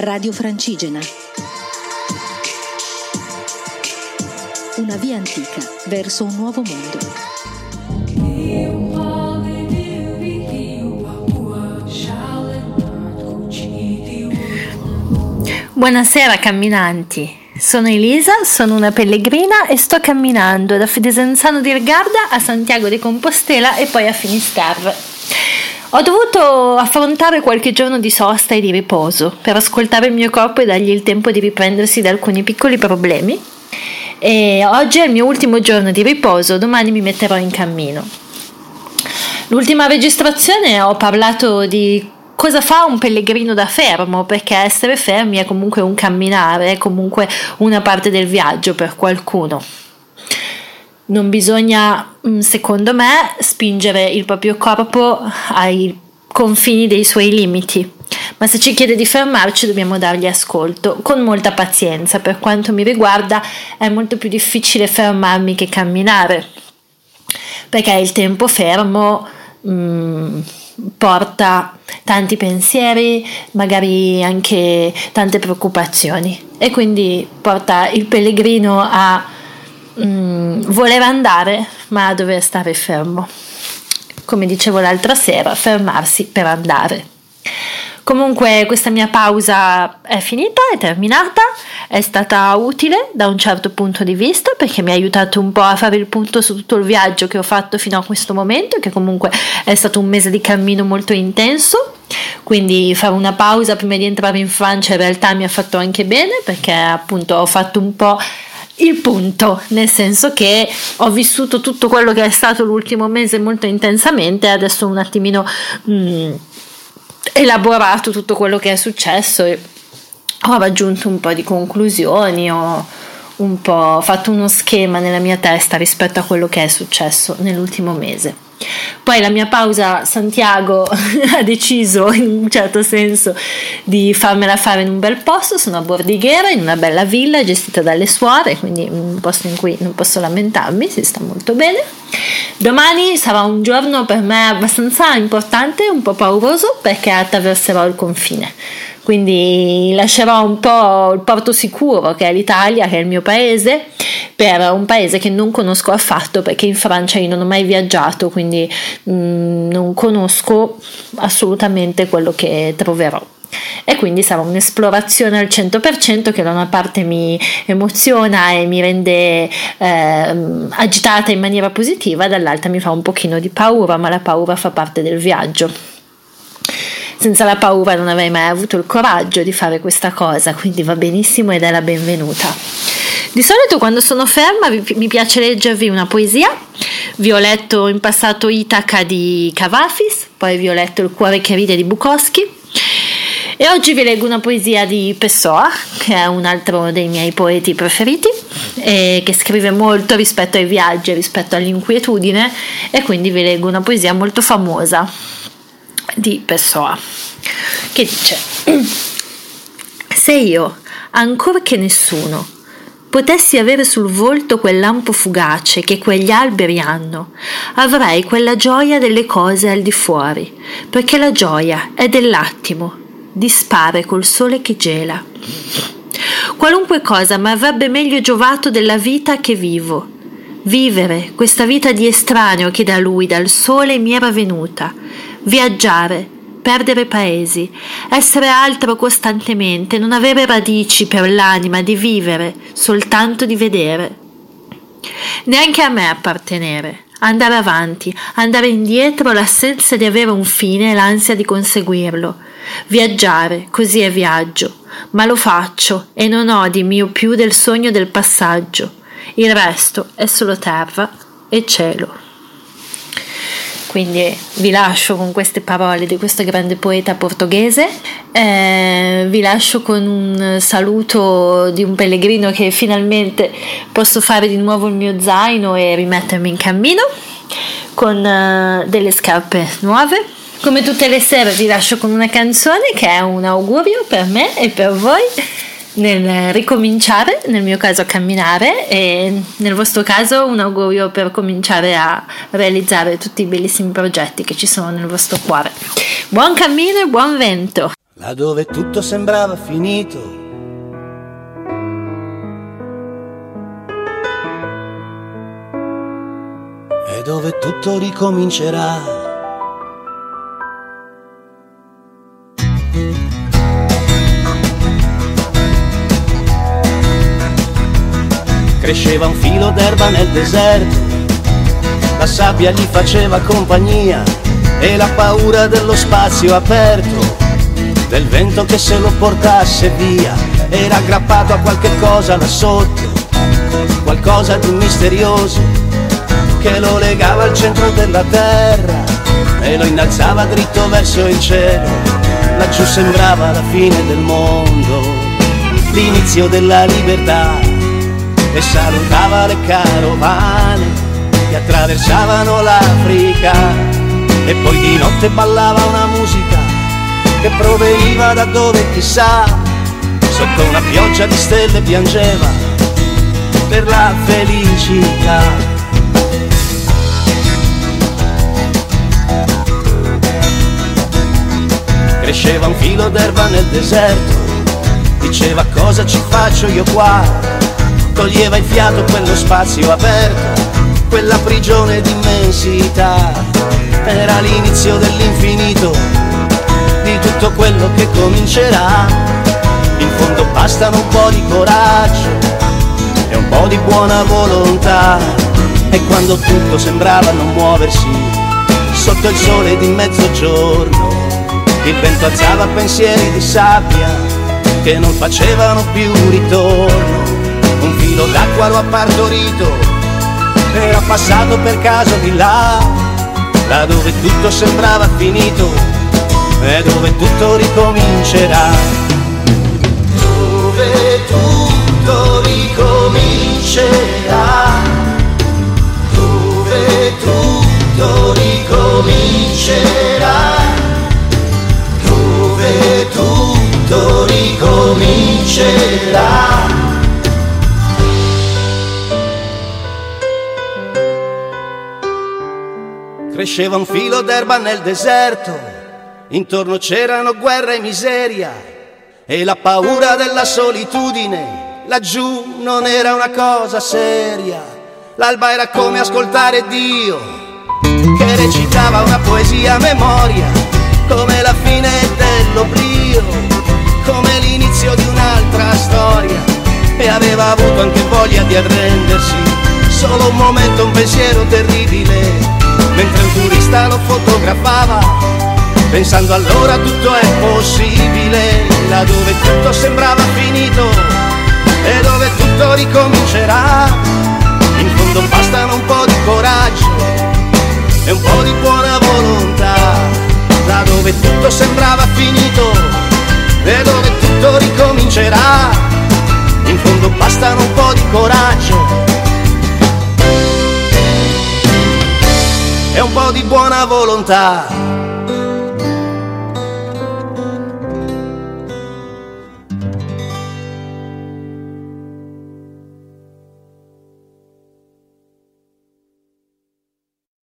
Radio Francigena. Una via antica verso un nuovo mondo. Buonasera camminanti, sono Elisa, sono una pellegrina e sto camminando da Fidesenzano di Rigarda a Santiago di Compostela e poi a Finisterre. Ho dovuto affrontare qualche giorno di sosta e di riposo per ascoltare il mio corpo e dargli il tempo di riprendersi da alcuni piccoli problemi. E oggi è il mio ultimo giorno di riposo, domani mi metterò in cammino. L'ultima registrazione ho parlato di cosa fa un pellegrino da fermo, perché essere fermi è comunque un camminare, è comunque una parte del viaggio per qualcuno. Non bisogna, mm, secondo me, spingere il proprio corpo ai confini dei suoi limiti, ma se ci chiede di fermarci dobbiamo dargli ascolto, con molta pazienza. Per quanto mi riguarda è molto più difficile fermarmi che camminare, perché il tempo fermo... Mm, porta tanti pensieri, magari anche tante preoccupazioni e quindi porta il pellegrino a mm, voler andare ma a dover stare fermo. Come dicevo l'altra sera, fermarsi per andare. Comunque questa mia pausa è finita, è terminata, è stata utile da un certo punto di vista perché mi ha aiutato un po' a fare il punto su tutto il viaggio che ho fatto fino a questo momento, che comunque è stato un mese di cammino molto intenso. Quindi fare una pausa prima di entrare in Francia in realtà mi ha fatto anche bene perché appunto ho fatto un po' il punto, nel senso che ho vissuto tutto quello che è stato l'ultimo mese molto intensamente adesso un attimino... Mm, elaborato tutto quello che è successo e ho raggiunto un po' di conclusioni, ho un po' fatto uno schema nella mia testa rispetto a quello che è successo nell'ultimo mese. Poi la mia pausa Santiago ha deciso in un certo senso di farmela fare in un bel posto, sono a Bordighera in una bella villa gestita dalle suore, quindi un posto in cui non posso lamentarmi, si sta molto bene. Domani sarà un giorno per me abbastanza importante, un po' pauroso perché attraverserò il confine quindi lascerò un po' il porto sicuro che è l'Italia, che è il mio paese, per un paese che non conosco affatto perché in Francia io non ho mai viaggiato, quindi mh, mm, non conosco assolutamente quello che troverò. E quindi sarà un'esplorazione al 100% che da una parte mi emoziona e mi rende eh, agitata in maniera positiva, dall'altra mi fa un pochino di paura, ma la paura fa parte del viaggio senza la paura non avrei mai avuto il coraggio di fare questa cosa, quindi va benissimo ed è la benvenuta. Di solito quando sono ferma mi piace leggervi una poesia. Vi ho letto in passato Itaca di Cavafis, poi vi ho letto Il cuore che ride di Bukowski. E oggi vi leggo una poesia di Pessoa, che è un altro dei miei poeti preferiti, e che scrive molto rispetto ai viaggi, rispetto all'inquietudine, e quindi vi leggo una poesia molto famosa di Pessoa, che dice: Se io, ancor che nessuno, potessi avere sul volto quel lampo fugace che quegli alberi hanno, avrei quella gioia delle cose al di fuori, perché la gioia è dell'attimo, dispare col sole che gela. Qualunque cosa mi avrebbe meglio giovato della vita che vivo. Vivere questa vita di estraneo che da lui, dal sole, mi era venuta, viaggiare, perdere paesi, essere altro costantemente, non avere radici per l'anima di vivere, soltanto di vedere. Neanche a me appartenere, andare avanti, andare indietro, l'assenza di avere un fine e l'ansia di conseguirlo. Viaggiare, così è viaggio, ma lo faccio e non ho di mio più del sogno del passaggio. Il resto è solo terra e cielo. Quindi vi lascio con queste parole di questo grande poeta portoghese, eh, vi lascio con un saluto di un pellegrino che finalmente posso fare di nuovo il mio zaino e rimettermi in cammino con uh, delle scarpe nuove. Come tutte le sere vi lascio con una canzone che è un augurio per me e per voi nel ricominciare, nel mio caso a camminare e nel vostro caso un augurio per cominciare a realizzare tutti i bellissimi progetti che ci sono nel vostro cuore. Buon cammino e buon vento! là dove tutto sembrava finito. E dove tutto ricomincerà. Cresceva un filo d'erba nel deserto, la sabbia gli faceva compagnia e la paura dello spazio aperto, del vento che se lo portasse via, era aggrappato a qualche cosa là sotto, qualcosa di misterioso che lo legava al centro della terra e lo innalzava dritto verso il cielo. Laggiù sembrava la fine del mondo, l'inizio della libertà e salutava le carovane che attraversavano l'Africa. E poi di notte ballava una musica che proveniva da dove chissà. Sotto una pioggia di stelle piangeva per la felicità. Cresceva un filo d'erba nel deserto diceva cosa ci faccio io qua toglieva il fiato quello spazio aperto, quella prigione d'immensità. Era l'inizio dell'infinito, di tutto quello che comincerà. In fondo bastano un po' di coraggio e un po' di buona volontà. E quando tutto sembrava non muoversi, sotto il sole di mezzogiorno, il vento alzava pensieri di sabbia che non facevano più ritorno un filo d'acqua lo ha partorito, era passato per caso di là, là dove tutto sembrava finito e dove tutto ricomincerà. Cresceva un filo d'erba nel deserto, intorno c'erano guerra e miseria e la paura della solitudine. Laggiù non era una cosa seria, l'alba era come ascoltare Dio che recitava una poesia a memoria, come la fine dell'oblio, come l'inizio di un'altra storia e aveva avuto anche voglia di arrendersi, solo un momento, un pensiero terribile mentre un turista lo fotografava, pensando allora tutto è possibile, là dove tutto sembrava finito e dove tutto ricomincerà, in fondo bastano un po' e un po' di buona volontà